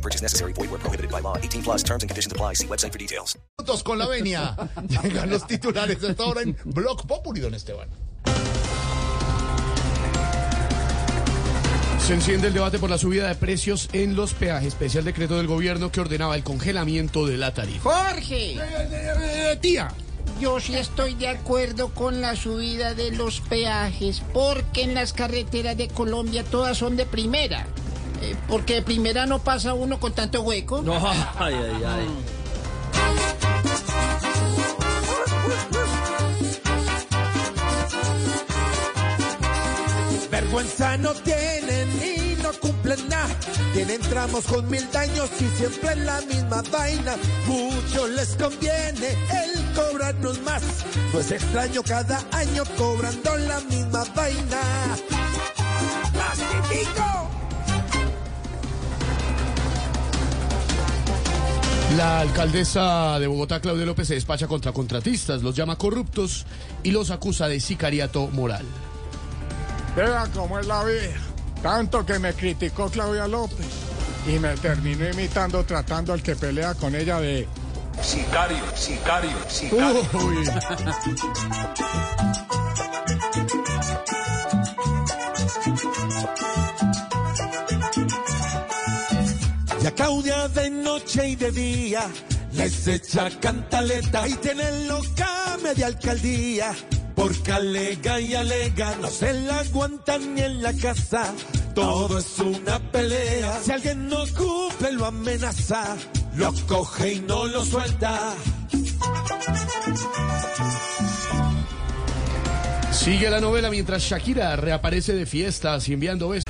No purchase necessary. Void where prohibited by law. 18 plus terms and conditions apply. See website for details. Juntos con la venia. Llegan los titulares de esta hora en Blog Populi, don Esteban. Se enciende el debate por la subida de precios en los peajes, especial decreto del gobierno que ordenaba el congelamiento de la tarifa. Jorge, Eh, tía, yo sí estoy de acuerdo con la subida de los peajes porque en las carreteras de Colombia todas son de primera. Eh, porque de primera no pasa uno con tanto hueco. Ay, ay, ay. Vergüenza no tienen y no cumplen nada. Tienen tramos con mil daños y siempre la misma vaina. Mucho les conviene el cobrarnos más. No es extraño cada año cobrando la misma vaina. La alcaldesa de Bogotá, Claudia López, se despacha contra contratistas, los llama corruptos y los acusa de sicariato moral. Vea cómo es la vida. Tanto que me criticó Claudia López y me terminó imitando tratando al que pelea con ella de Sicario, sicario, sicario. Uy. De noche y de día les echa cantaleta y tienen loca media alcaldía. Porque alega y alega, no se la aguantan ni en la casa. Todo es una pelea. Si alguien no cumple, lo amenaza. Lo coge y no lo suelta. Sigue la novela mientras Shakira reaparece de fiestas enviando besos.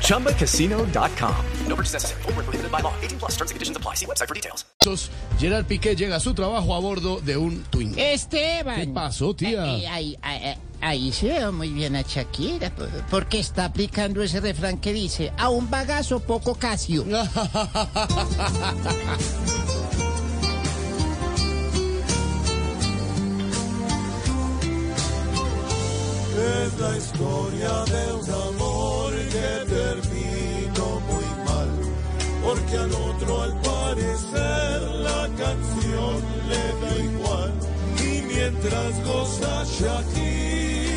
ChumbaCasino.com. No purchase necessary. Void where prohibited by law. 18 plus terms and conditions apply. See website for details. Gerard Piqué llega a su trabajo a bordo de un Twingo. Esteban. ¿Qué pasó, tía? Eh, ahí, ahí, ahí se ve muy bien a Shakira, po- porque está aplicando ese refrán que dice, a un bagazo poco casio. porque al otro al parecer la canción le da igual, y mientras goza Shakira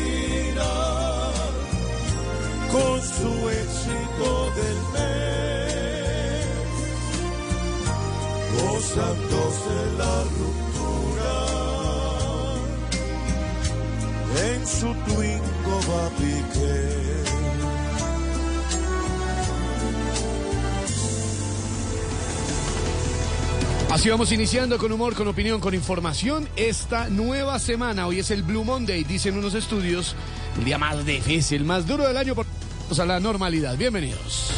con su éxito del mes, gozándose la ruptura en su Twingo va Piqué. Así vamos iniciando con humor, con opinión, con información. Esta nueva semana, hoy es el Blue Monday, dicen unos estudios, el día más difícil, más duro del año por la normalidad. Bienvenidos.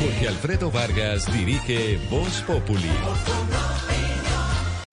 Jorge Alfredo Vargas dirige Voz Populi.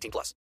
18 plus.